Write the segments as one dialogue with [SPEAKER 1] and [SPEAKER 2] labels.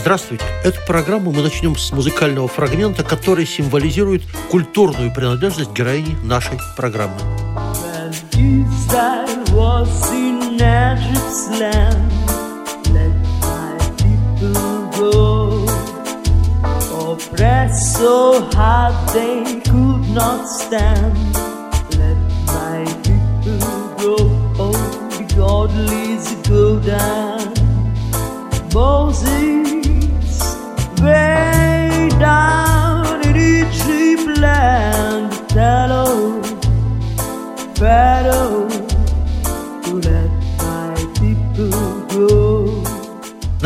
[SPEAKER 1] Здравствуйте. Эту программу мы начнем с музыкального фрагмента, который символизирует культурную принадлежность героини нашей программы. so hard they could not stand. Let my people go, oh, the godlies go down. Moses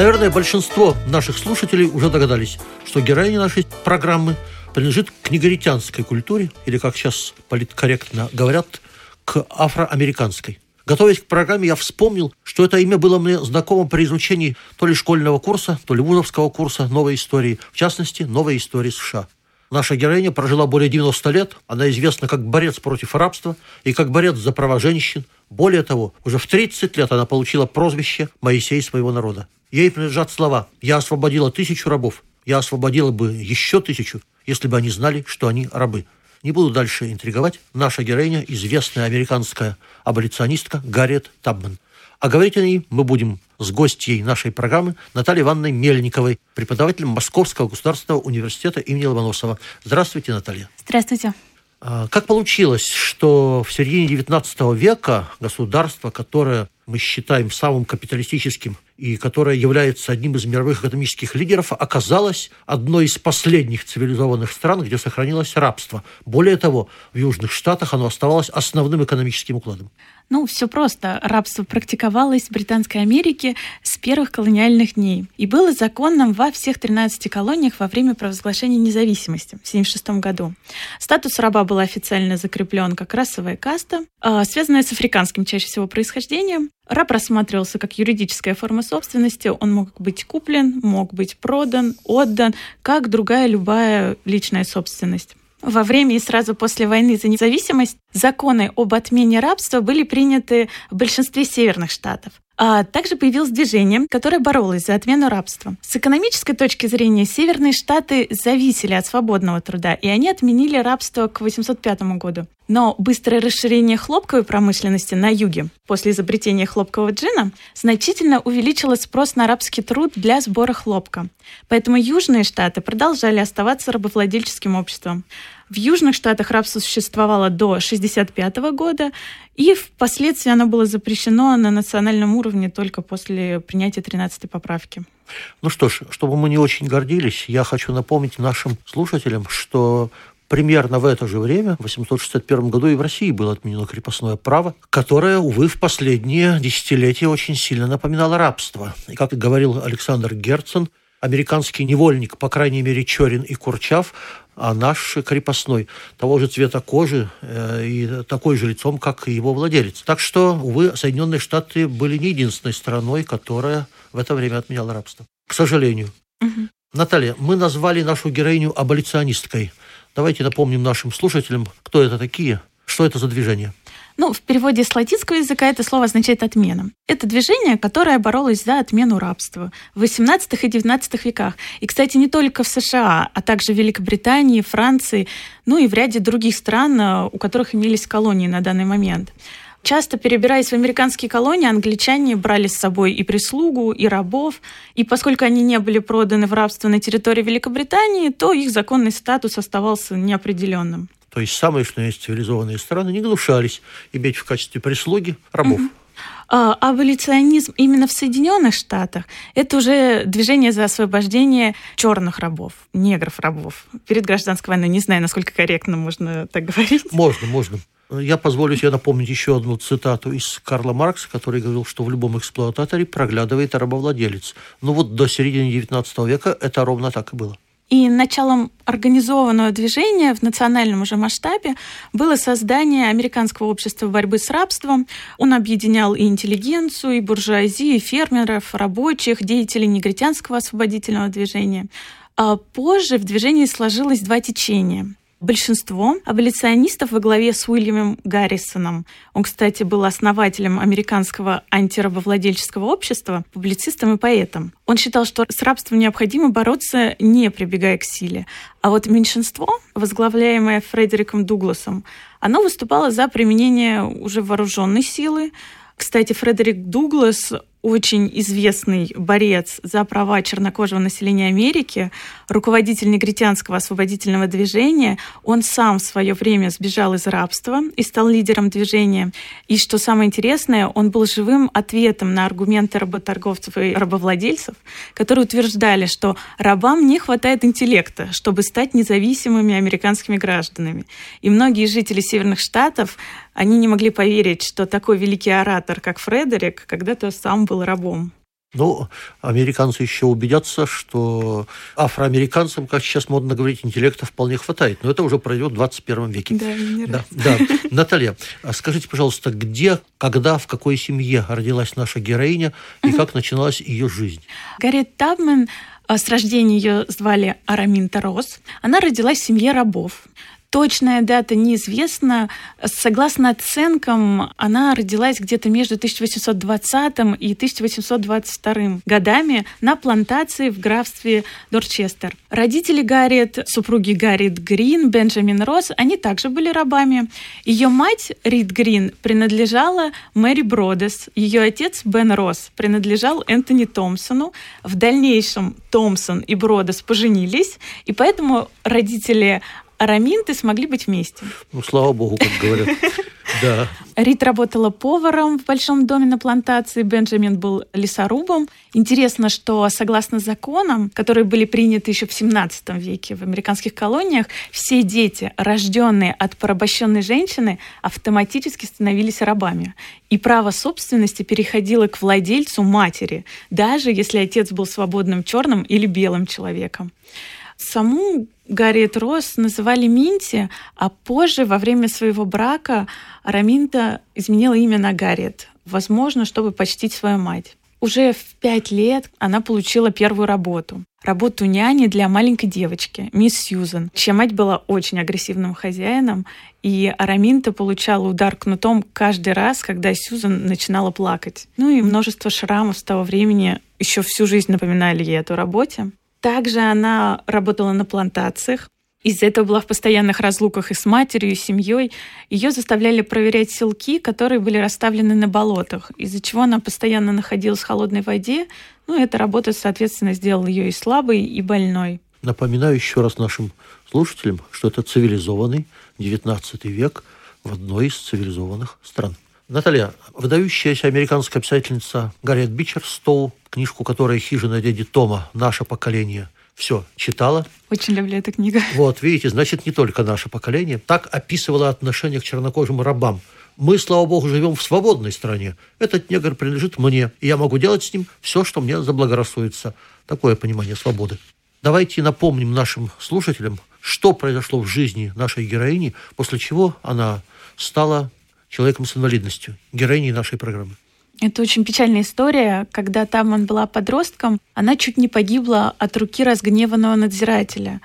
[SPEAKER 1] Наверное, большинство наших слушателей уже догадались, что героиня нашей программы принадлежит к негритянской культуре, или, как сейчас политкорректно говорят, к афроамериканской. Готовясь к программе, я вспомнил, что это имя было мне знакомо при изучении то ли школьного курса, то ли вузовского курса новой истории, в частности, новой истории США. Наша героиня прожила более 90 лет, она известна как борец против рабства и как борец за права женщин. Более того, уже в 30 лет она получила прозвище «Моисей своего народа». Ей принадлежат слова «Я освободила тысячу рабов, я освободила бы еще тысячу, если бы они знали, что они рабы». Не буду дальше интриговать. Наша героиня – известная американская аболиционистка Гарриет Табман. А говорить о ней мы будем с гостьей нашей программы Натальей Ивановной Мельниковой, преподавателем Московского государственного университета имени Ломоносова. Здравствуйте, Наталья.
[SPEAKER 2] Здравствуйте.
[SPEAKER 1] А, как получилось, что в середине XIX века государство, которое мы считаем самым капиталистическим и которое является одним из мировых экономических лидеров, оказалось одной из последних цивилизованных стран, где сохранилось рабство. Более того, в Южных Штатах оно оставалось основным экономическим укладом.
[SPEAKER 2] Ну, все просто. Рабство практиковалось в Британской Америке с первых колониальных дней и было законным во всех 13 колониях во время провозглашения независимости в 1976 году. Статус раба был официально закреплен как расовая каста, а, связанная с африканским чаще всего происхождением. Раб рассматривался как юридическая форма собственности, он мог быть куплен, мог быть продан, отдан, как другая любая личная собственность. Во время и сразу после войны за независимость законы об отмене рабства были приняты в большинстве северных штатов. А также появилось движение, которое боролось за отмену рабства. С экономической точки зрения Северные Штаты зависели от свободного труда, и они отменили рабство к 805 году. Но быстрое расширение хлопковой промышленности на юге после изобретения хлопкового джина значительно увеличило спрос на арабский труд для сбора хлопка. Поэтому южные штаты продолжали оставаться рабовладельческим обществом. В Южных Штатах рабство существовало до 1965 года, и впоследствии оно было запрещено на национальном уровне только после принятия 13-й поправки.
[SPEAKER 1] Ну что ж, чтобы мы не очень гордились, я хочу напомнить нашим слушателям, что примерно в это же время, в 861 году, и в России было отменено крепостное право, которое, увы, в последние десятилетия очень сильно напоминало рабство. И, как говорил Александр Герцен, американский невольник, по крайней мере, Чорин и Курчав, а наш крепостной того же цвета кожи э, и такой же лицом, как и его владелец. Так что, увы, Соединенные Штаты были не единственной страной, которая в это время отменяла рабство. К сожалению. Угу. Наталья, мы назвали нашу героиню аболиционисткой. Давайте напомним нашим слушателям, кто это такие, что это за движение.
[SPEAKER 2] Ну, в переводе с латинского языка это слово означает «отмена». Это движение, которое боролось за отмену рабства в XVIII и XIX веках. И, кстати, не только в США, а также в Великобритании, Франции, ну и в ряде других стран, э, у которых имелись колонии на данный момент. Часто перебираясь в американские колонии, англичане брали с собой и прислугу, и рабов. И поскольку они не были проданы в рабство на территории Великобритании, то их законный статус оставался неопределенным.
[SPEAKER 1] То есть самые, что есть цивилизованные страны, не гнушались иметь в качестве прислуги рабов. Угу.
[SPEAKER 2] А, аболиционизм именно в Соединенных Штатах – это уже движение за освобождение черных рабов, негров рабов. Перед гражданской войной, не знаю, насколько корректно можно так говорить.
[SPEAKER 1] Можно, можно. Я позволю себе напомнить еще одну цитату из Карла Маркса, который говорил, что в любом эксплуататоре проглядывает рабовладелец. Ну вот до середины XIX века это ровно так и было.
[SPEAKER 2] И началом организованного движения в национальном уже масштабе было создание Американского общества борьбы с рабством. Он объединял и интеллигенцию, и буржуазию, и фермеров, рабочих, деятелей негритянского освободительного движения. А позже в движении сложилось два течения. Большинство аболиционистов во главе с Уильямом Гаррисоном, он, кстати, был основателем американского антирабовладельческого общества, публицистом и поэтом. Он считал, что с рабством необходимо бороться, не прибегая к силе. А вот меньшинство, возглавляемое Фредериком Дугласом, оно выступало за применение уже вооруженной силы, кстати, Фредерик Дуглас очень известный борец за права чернокожего населения Америки, руководитель негритянского освободительного движения. Он сам в свое время сбежал из рабства и стал лидером движения. И что самое интересное, он был живым ответом на аргументы работорговцев и рабовладельцев, которые утверждали, что рабам не хватает интеллекта, чтобы стать независимыми американскими гражданами. И многие жители Северных Штатов они не могли поверить, что такой великий оратор, как Фредерик, когда-то сам был рабом.
[SPEAKER 1] Ну, американцы еще убедятся, что афроамериканцам, как сейчас модно говорить, интеллекта вполне хватает. Но это уже пройдет в 21 веке.
[SPEAKER 2] Да, не
[SPEAKER 1] да, да. Наталья, а скажите, пожалуйста, где, когда, в какой семье родилась наша героиня и как начиналась ее жизнь?
[SPEAKER 2] Гарри Табмен а, с рождения ее звали Араминта Рос. Она родилась в семье рабов. Точная дата неизвестна. Согласно оценкам, она родилась где-то между 1820 и 1822 годами на плантации в графстве Дорчестер. Родители Гарриет, супруги Гарриет Грин, Бенджамин Росс, они также были рабами. Ее мать, Рид Грин, принадлежала Мэри Бродес. Ее отец, Бен Росс, принадлежал Энтони Томпсону. В дальнейшем Томпсон и Бродес поженились, и поэтому родители араминты смогли быть вместе.
[SPEAKER 1] Ну, слава богу, как говорят. Да.
[SPEAKER 2] Рит работала поваром в большом доме на плантации, Бенджамин был лесорубом. Интересно, что согласно законам, которые были приняты еще в 17 веке в американских колониях, все дети, рожденные от порабощенной женщины, автоматически становились рабами. И право собственности переходило к владельцу матери, даже если отец был свободным черным или белым человеком. Саму Гарриет Росс называли Минти, а позже, во время своего брака, Раминта изменила имя на Гарриет, возможно, чтобы почтить свою мать. Уже в пять лет она получила первую работу. Работу няни для маленькой девочки, мисс Сьюзен, чья мать была очень агрессивным хозяином, и Араминта получала удар кнутом каждый раз, когда Сьюзен начинала плакать. Ну и множество шрамов с того времени еще всю жизнь напоминали ей эту работе. Также она работала на плантациях. Из-за этого была в постоянных разлуках и с матерью, и с семьей. Ее заставляли проверять селки, которые были расставлены на болотах, из-за чего она постоянно находилась в холодной воде. Ну, эта работа, соответственно, сделала ее и слабой, и больной.
[SPEAKER 1] Напоминаю еще раз нашим слушателям, что это цивилизованный XIX век в одной из цивилизованных стран. Наталья, выдающаяся американская писательница Гарриет Бичер Стоу, книжку которой «Хижина дяди Тома. Наше поколение» все читала.
[SPEAKER 2] Очень люблю эту книгу.
[SPEAKER 1] Вот, видите, значит, не только наше поколение. Так описывала отношение к чернокожим рабам. Мы, слава богу, живем в свободной стране. Этот негр принадлежит мне, и я могу делать с ним все, что мне заблагорассудится. Такое понимание свободы. Давайте напомним нашим слушателям, что произошло в жизни нашей героини, после чего она стала человеком с инвалидностью, героиней нашей программы.
[SPEAKER 2] Это очень печальная история. Когда Таман была подростком, она чуть не погибла от руки разгневанного надзирателя.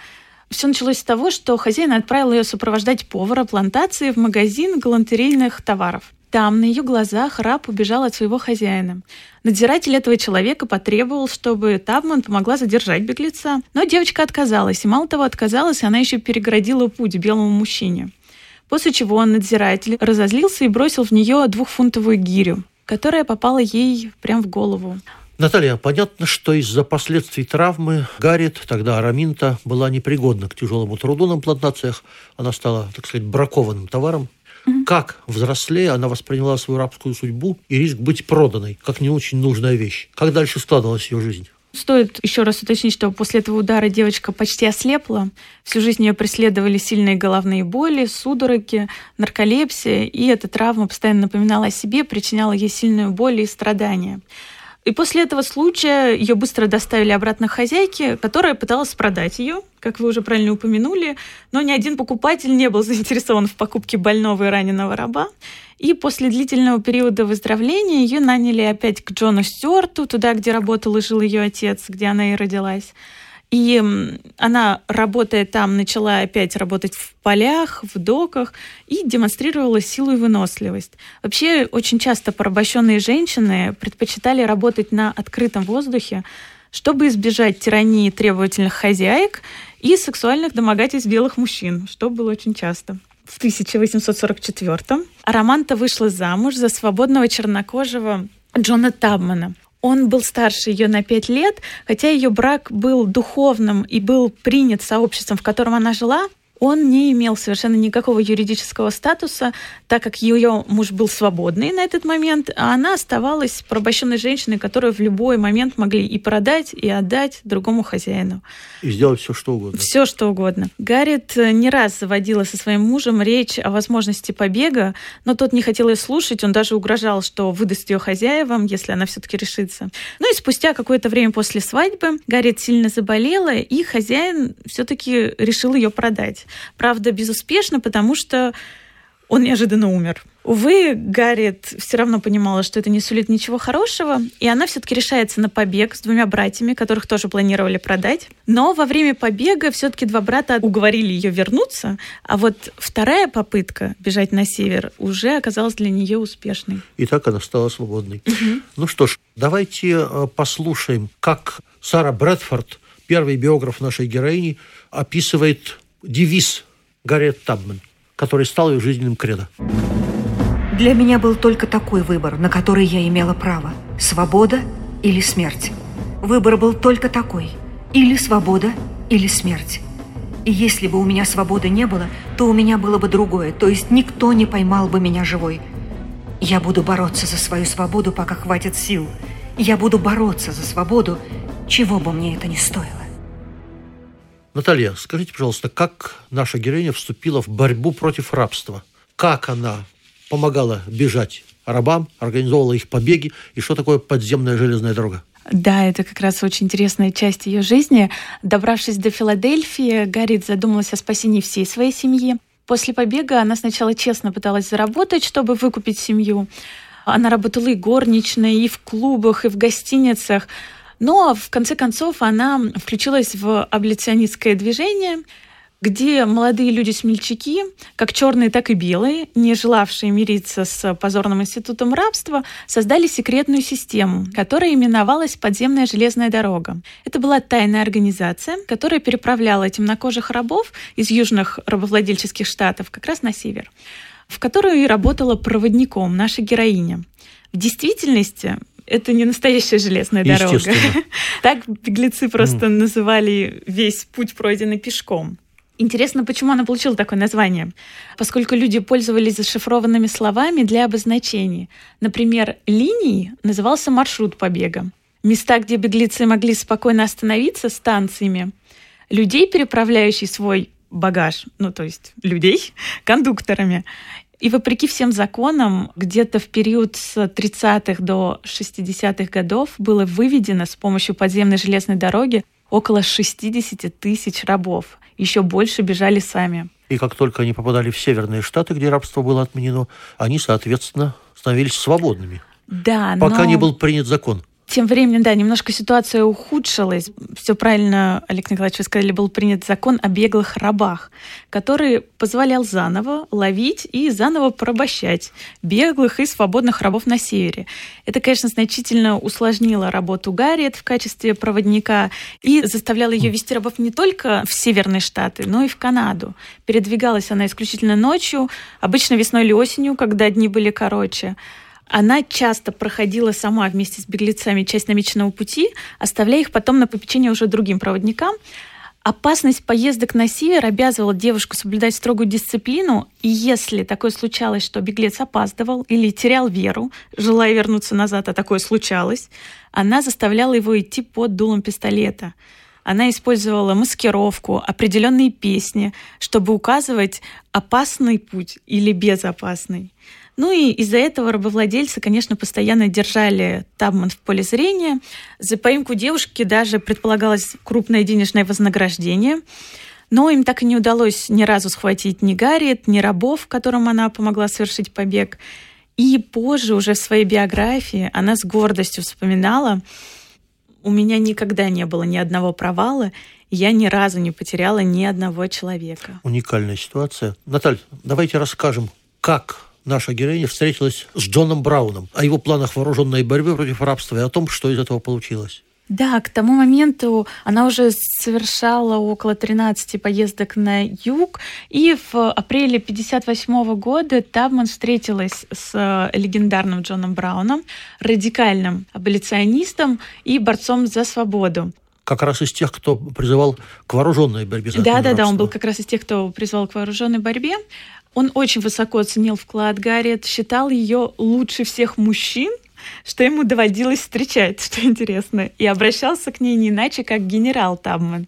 [SPEAKER 2] Все началось с того, что хозяин отправил ее сопровождать повара плантации в магазин галантерейных товаров. Там, на ее глазах, раб убежал от своего хозяина. Надзиратель этого человека потребовал, чтобы Табман помогла задержать беглеца. Но девочка отказалась, и мало того отказалась, она еще перегородила путь белому мужчине после чего надзиратель разозлился и бросил в нее двухфунтовую гирю, которая попала ей прямо в голову.
[SPEAKER 1] Наталья, понятно, что из-за последствий травмы Гарриет, тогда Араминта, была непригодна к тяжелому труду на плантациях. Она стала, так сказать, бракованным товаром. Mm-hmm. Как, взрослее, она восприняла свою рабскую судьбу и риск быть проданной, как не очень нужная вещь. Как дальше складывалась ее жизнь?
[SPEAKER 2] Стоит еще раз уточнить, что после этого удара девочка почти ослепла. Всю жизнь ее преследовали сильные головные боли, судороги, нарколепсия, и эта травма постоянно напоминала о себе, причиняла ей сильную боль и страдания. И после этого случая ее быстро доставили обратно хозяйке, которая пыталась продать ее, как вы уже правильно упомянули, но ни один покупатель не был заинтересован в покупке больного и раненого раба. И после длительного периода выздоровления ее наняли опять к Джону Стюарту, туда, где работал и жил ее отец, где она и родилась. И она, работая там, начала опять работать в полях, в доках и демонстрировала силу и выносливость. Вообще, очень часто порабощенные женщины предпочитали работать на открытом воздухе, чтобы избежать тирании требовательных хозяек и сексуальных домогательств белых мужчин, что было очень часто. В 1844-м Араманта вышла замуж за свободного чернокожего Джона Табмана. Он был старше ее на пять лет, хотя ее брак был духовным и был принят сообществом, в котором она жила, он не имел совершенно никакого юридического статуса, так как ее муж был свободный на этот момент, а она оставалась порабощенной женщиной, которую в любой момент могли и продать, и отдать другому хозяину.
[SPEAKER 1] И сделать все, что угодно.
[SPEAKER 2] Все, что угодно. Гаррит не раз заводила со своим мужем речь о возможности побега, но тот не хотел ее слушать, он даже угрожал, что выдаст ее хозяевам, если она все-таки решится. Ну и спустя какое-то время после свадьбы Гаррит сильно заболела, и хозяин все-таки решил ее продать. Правда, безуспешно, потому что он неожиданно умер. Увы, Гарриет все равно понимала, что это не сулит ничего хорошего, и она все-таки решается на побег с двумя братьями, которых тоже планировали продать. Но во время побега все-таки два брата уговорили ее вернуться, а вот вторая попытка бежать на север уже оказалась для нее успешной.
[SPEAKER 1] И так она стала свободной. Угу. Ну что ж, давайте э, послушаем, как Сара Брэдфорд, первый биограф нашей героини, описывает девиз Гарриет Табман, который стал ее жизненным кредо.
[SPEAKER 3] Для меня был только такой выбор, на который я имела право. Свобода или смерть. Выбор был только такой. Или свобода, или смерть. И если бы у меня свободы не было, то у меня было бы другое, то есть никто не поймал бы меня живой. Я буду бороться за свою свободу, пока хватит сил. Я буду бороться за свободу, чего бы мне это ни стоило.
[SPEAKER 1] Наталья, скажите, пожалуйста, как наша героиня вступила в борьбу против рабства? Как она помогала бежать рабам, организовывала их побеги, и что такое подземная железная дорога?
[SPEAKER 2] Да, это как раз очень интересная часть ее жизни. Добравшись до Филадельфии, Гаррит задумалась о спасении всей своей семьи. После побега она сначала честно пыталась заработать, чтобы выкупить семью. Она работала и горничной, и в клубах, и в гостиницах. Но в конце концов она включилась в аболиционистское движение, где молодые люди-смельчаки, как черные, так и белые, не желавшие мириться с позорным институтом рабства, создали секретную систему, которая именовалась «Подземная железная дорога». Это была тайная организация, которая переправляла темнокожих рабов из южных рабовладельческих штатов как раз на север, в которую и работала проводником наша героиня. В действительности это не настоящая железная дорога. Так беглецы просто называли весь путь, пройденный пешком. Интересно, почему она получила такое название? Поскольку люди пользовались зашифрованными словами для обозначений. Например, линией назывался маршрут побега. Места, где беглецы могли спокойно остановиться, станциями. Людей, переправляющих свой багаж, ну то есть людей, кондукторами. И вопреки всем законам, где-то в период с 30-х до 60-х годов было выведено с помощью подземной железной дороги около 60 тысяч рабов. Еще больше бежали сами.
[SPEAKER 1] И как только они попадали в северные штаты, где рабство было отменено, они, соответственно, становились свободными.
[SPEAKER 2] Да,
[SPEAKER 1] Пока
[SPEAKER 2] но...
[SPEAKER 1] не был принят закон.
[SPEAKER 2] Тем временем, да, немножко ситуация ухудшилась. Все правильно, Олег Николаевич, вы сказали, был принят закон о беглых рабах, который позволял заново ловить и заново порабощать беглых и свободных рабов на севере. Это, конечно, значительно усложнило работу Гарриет в качестве проводника и заставляло ее вести рабов не только в северные штаты, но и в Канаду. Передвигалась она исключительно ночью, обычно весной или осенью, когда дни были короче. Она часто проходила сама вместе с беглецами часть намеченного пути, оставляя их потом на попечение уже другим проводникам. Опасность поездок на север обязывала девушку соблюдать строгую дисциплину, и если такое случалось, что беглец опаздывал или терял веру, желая вернуться назад, а такое случалось, она заставляла его идти под дулом пистолета. Она использовала маскировку, определенные песни, чтобы указывать опасный путь или безопасный. Ну и из-за этого рабовладельцы, конечно, постоянно держали Табман в поле зрения. За поимку девушки даже предполагалось крупное денежное вознаграждение. Но им так и не удалось ни разу схватить ни Гарриет, ни рабов, которым она помогла совершить побег. И позже, уже в своей биографии, она с гордостью вспоминала, у меня никогда не было ни одного провала, я ни разу не потеряла ни одного человека.
[SPEAKER 1] Уникальная ситуация. Наталья, давайте расскажем, как наша героиня встретилась с Джоном Брауном, о его планах вооруженной борьбы против рабства и о том, что из этого получилось.
[SPEAKER 2] Да, к тому моменту она уже совершала около 13 поездок на юг, и в апреле 1958 года Табман встретилась с э, легендарным Джоном Брауном, радикальным аболиционистом и борцом за свободу
[SPEAKER 1] как раз из тех, кто призывал к вооруженной борьбе.
[SPEAKER 2] Да, да, да, он был как раз из тех, кто призывал к вооруженной борьбе. Он очень высоко оценил вклад Гарриет, считал ее лучше всех мужчин, что ему доводилось встречать, что интересно, и обращался к ней не иначе, как генерал Табман.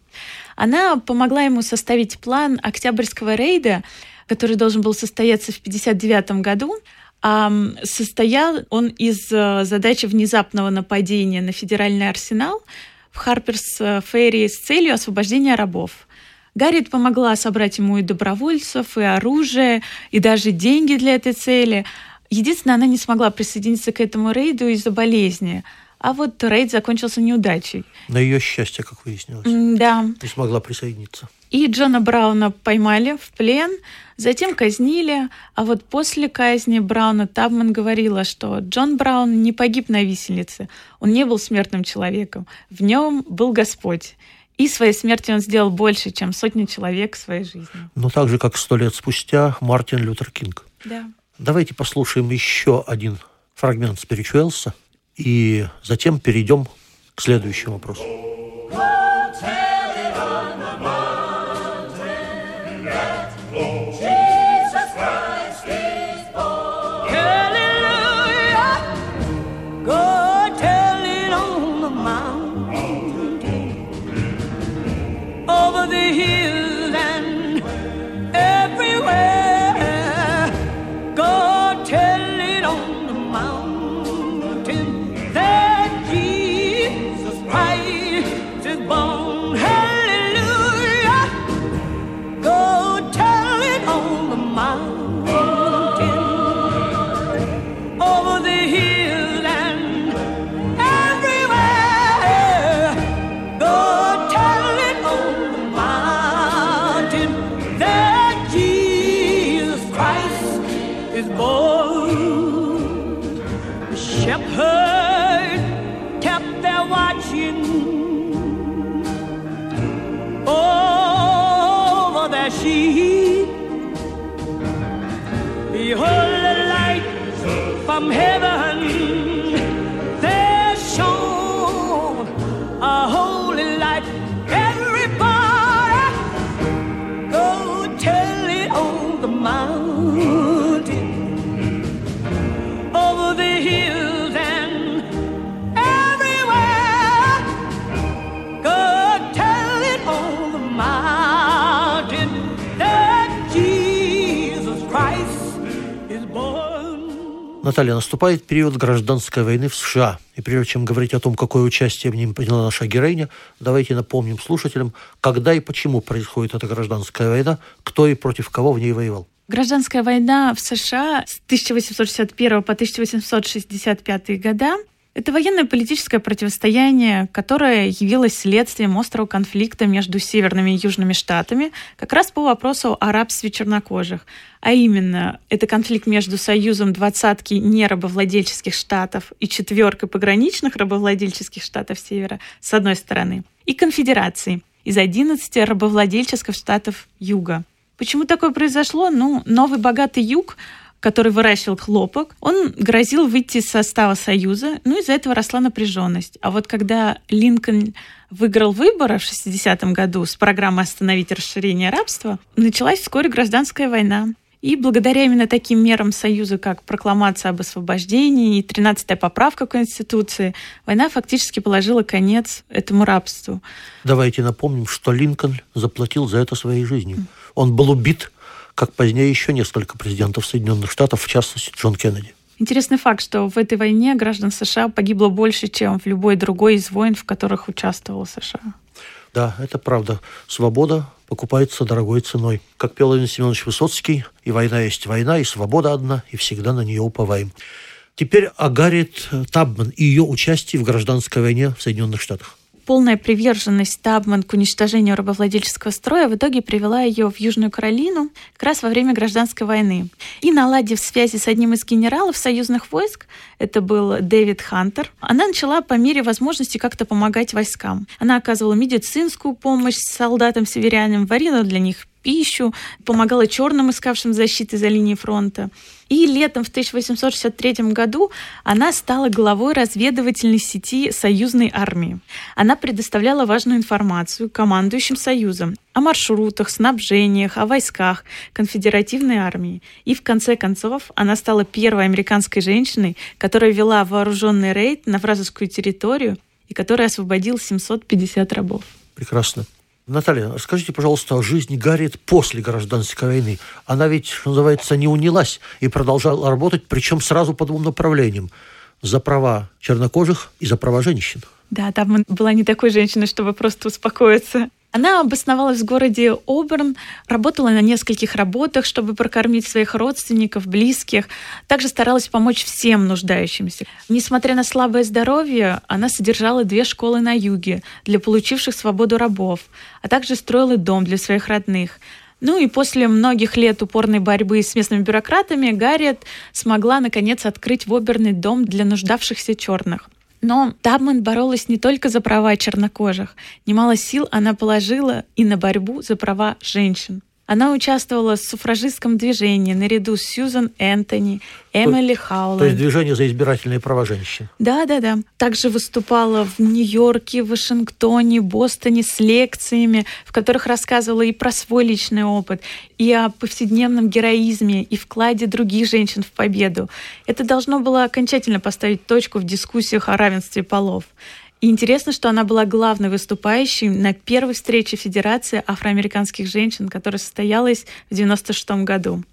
[SPEAKER 2] Она помогла ему составить план Октябрьского рейда, который должен был состояться в 1959 году, а состоял он из э, задачи внезапного нападения на федеральный арсенал в Харперс Ферри с целью освобождения рабов. Гарриет помогла собрать ему и добровольцев, и оружие, и даже деньги для этой цели – Единственное, она не смогла присоединиться к этому рейду из-за болезни. А вот рейд закончился неудачей.
[SPEAKER 1] На ее счастье, как выяснилось.
[SPEAKER 2] Да.
[SPEAKER 1] Не смогла присоединиться.
[SPEAKER 2] И Джона Брауна поймали в плен, затем казнили. А вот после казни Брауна Табман говорила, что Джон Браун не погиб на виселице. Он не был смертным человеком. В нем был Господь. И своей смертью он сделал больше, чем сотни человек в своей жизни.
[SPEAKER 1] Но так же, как сто лет спустя Мартин Лютер Кинг.
[SPEAKER 2] Да.
[SPEAKER 1] Давайте послушаем еще один фрагмент Спиричуэлса, и затем перейдем к следующему вопросу. Shepherds kept their watching over their sheep.
[SPEAKER 4] Behold the light from heaven.
[SPEAKER 1] Наталья, наступает период гражданской войны в США. И прежде чем говорить о том, какое участие в нем приняла наша героиня, давайте напомним слушателям, когда и почему происходит эта гражданская война, кто и против кого в ней воевал.
[SPEAKER 2] Гражданская война в США с 1861 по 1865 года это военное политическое противостояние, которое явилось следствием острого конфликта между северными и южными штатами как раз по вопросу о рабстве чернокожих. А именно, это конфликт между союзом двадцатки нерабовладельческих штатов и четверкой пограничных рабовладельческих штатов Севера, с одной стороны, и конфедерацией из 11 рабовладельческих штатов Юга. Почему такое произошло? Ну, новый богатый Юг который выращивал хлопок, он грозил выйти из состава Союза, ну из-за этого росла напряженность. А вот когда Линкольн выиграл выборы в 60-м году с программой «Остановить расширение рабства», началась вскоре гражданская война. И благодаря именно таким мерам Союза, как прокламация об освобождении и 13-я поправка Конституции, война фактически положила конец этому рабству.
[SPEAKER 1] Давайте напомним, что Линкольн заплатил за это своей жизнью. Он был убит как позднее еще несколько президентов Соединенных Штатов, в частности Джон Кеннеди.
[SPEAKER 2] Интересный факт, что в этой войне граждан США погибло больше, чем в любой другой из войн, в которых участвовала США.
[SPEAKER 1] Да, это правда. Свобода покупается дорогой ценой. Как пел Владимир Семенович Высоцкий, и война есть война, и свобода одна, и всегда на нее уповаем. Теперь о Гарриет Табман и ее участии в гражданской войне в Соединенных Штатах
[SPEAKER 2] полная приверженность Табман к уничтожению рабовладельческого строя в итоге привела ее в Южную Каролину как раз во время гражданской войны. И наладив связи с одним из генералов союзных войск, это был Дэвид Хантер, она начала по мере возможности как-то помогать войскам. Она оказывала медицинскую помощь солдатам-северянам, варила для них пищу, помогала черным, искавшим защиты за линией фронта. И летом в 1863 году она стала главой разведывательной сети союзной армии. Она предоставляла важную информацию командующим союзом о маршрутах, снабжениях, о войсках конфедеративной армии. И в конце концов она стала первой американской женщиной, которая вела вооруженный рейд на вражескую территорию и которая освободил 750 рабов.
[SPEAKER 1] Прекрасно. Наталья, скажите, пожалуйста, о жизни Гарриет после гражданской войны. Она ведь, что называется, не унялась и продолжала работать, причем сразу по двум направлениям. За права чернокожих и за права женщин.
[SPEAKER 2] Да, там была не такой женщиной, чтобы просто успокоиться. Она обосновалась в городе Оберн, работала на нескольких работах, чтобы прокормить своих родственников, близких. Также старалась помочь всем нуждающимся. Несмотря на слабое здоровье, она содержала две школы на юге для получивших свободу рабов, а также строила дом для своих родных. Ну и после многих лет упорной борьбы с местными бюрократами Гарриет смогла, наконец, открыть в Оберне дом для нуждавшихся черных. Но Табман боролась не только за права чернокожих. Немало сил она положила и на борьбу за права женщин. Она участвовала в суфражистском движении наряду с Сьюзан Энтони, Эмили Хауланд.
[SPEAKER 1] То есть движение за избирательные права женщин.
[SPEAKER 2] Да, да, да. Также выступала в Нью-Йорке, Вашингтоне, Бостоне с лекциями, в которых рассказывала и про свой личный опыт, и о повседневном героизме и вкладе других женщин в победу. Это должно было окончательно поставить точку в дискуссиях о равенстве полов. И интересно, что она была главной выступающей на первой встрече Федерации афроамериканских женщин, которая состоялась в 1996 году.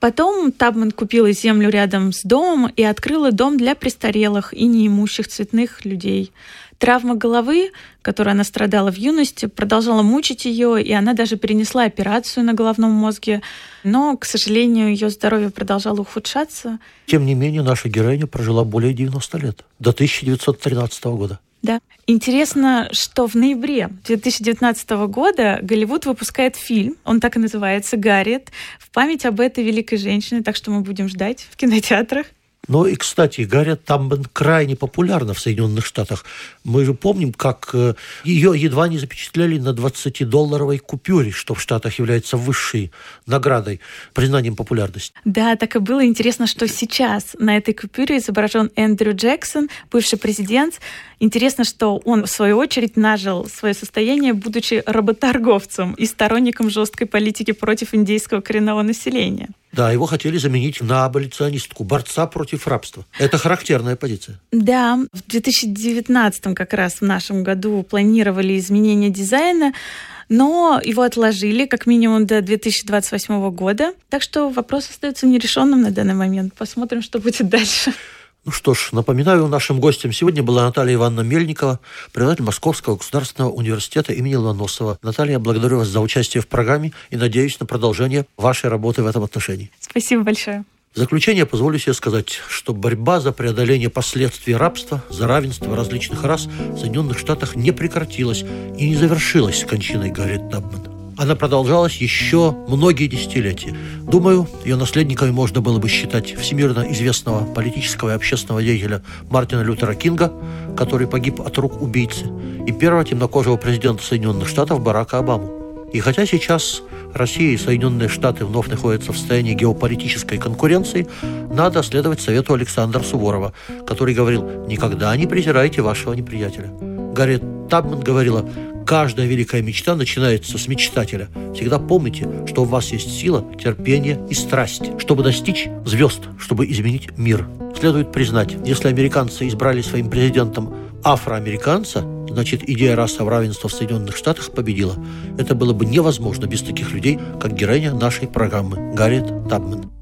[SPEAKER 2] Потом Табман купила землю рядом с домом и открыла дом для престарелых и неимущих цветных людей. Травма головы, которой она страдала в юности, продолжала мучить ее, и она даже перенесла операцию на головном мозге. Но, к сожалению, ее здоровье продолжало ухудшаться.
[SPEAKER 1] Тем не менее, наша героиня прожила более 90 лет, до 1913 года.
[SPEAKER 2] Да. Интересно, что в ноябре 2019 года Голливуд выпускает фильм, он так и называется «Гарриет», в память об этой великой женщине, так что мы будем ждать в кинотеатрах.
[SPEAKER 1] Ну и, кстати, Гарри Тамбен крайне популярна в Соединенных Штатах. Мы же помним, как э, ее едва не запечатлели на 20-долларовой купюре, что в Штатах является высшей наградой, признанием популярности.
[SPEAKER 2] Да, так и было. Интересно, что сейчас на этой купюре изображен Эндрю Джексон, бывший президент. Интересно, что он, в свою очередь, нажил свое состояние, будучи работорговцем и сторонником жесткой политики против индейского коренного населения.
[SPEAKER 1] Да, его хотели заменить на аболиционистку, борца против рабства. Это характерная позиция.
[SPEAKER 2] Да, в 2019 как раз в нашем году планировали изменение дизайна, но его отложили как минимум до 2028 года. Так что вопрос остается нерешенным на данный момент. Посмотрим, что будет дальше.
[SPEAKER 1] Ну что ж, напоминаю, нашим гостем сегодня была Наталья Ивановна Мельникова, преподаватель Московского государственного университета имени Ломоносова. Наталья, благодарю вас за участие в программе и надеюсь на продолжение вашей работы в этом отношении.
[SPEAKER 2] Спасибо большое.
[SPEAKER 1] В заключение позволю себе сказать, что борьба за преодоление последствий рабства, за равенство различных рас в Соединенных Штатах не прекратилась и не завершилась кончиной Гарри Табмана. Она продолжалась еще многие десятилетия. Думаю, ее наследниками можно было бы считать всемирно известного политического и общественного деятеля Мартина Лютера Кинга, который погиб от рук убийцы, и первого темнокожего президента Соединенных Штатов Барака Обаму. И хотя сейчас Россия и Соединенные Штаты вновь находятся в состоянии геополитической конкуренции, надо следовать совету Александра Суворова, который говорил «Никогда не презирайте вашего неприятеля». Гарри Табман говорила Каждая великая мечта начинается с мечтателя. Всегда помните, что у вас есть сила, терпение и страсть, чтобы достичь звезд, чтобы изменить мир. Следует признать, если американцы избрали своим президентом афроамериканца, значит, идея расового равенства в Соединенных Штатах победила. Это было бы невозможно без таких людей, как героиня нашей программы Гарриет Табман.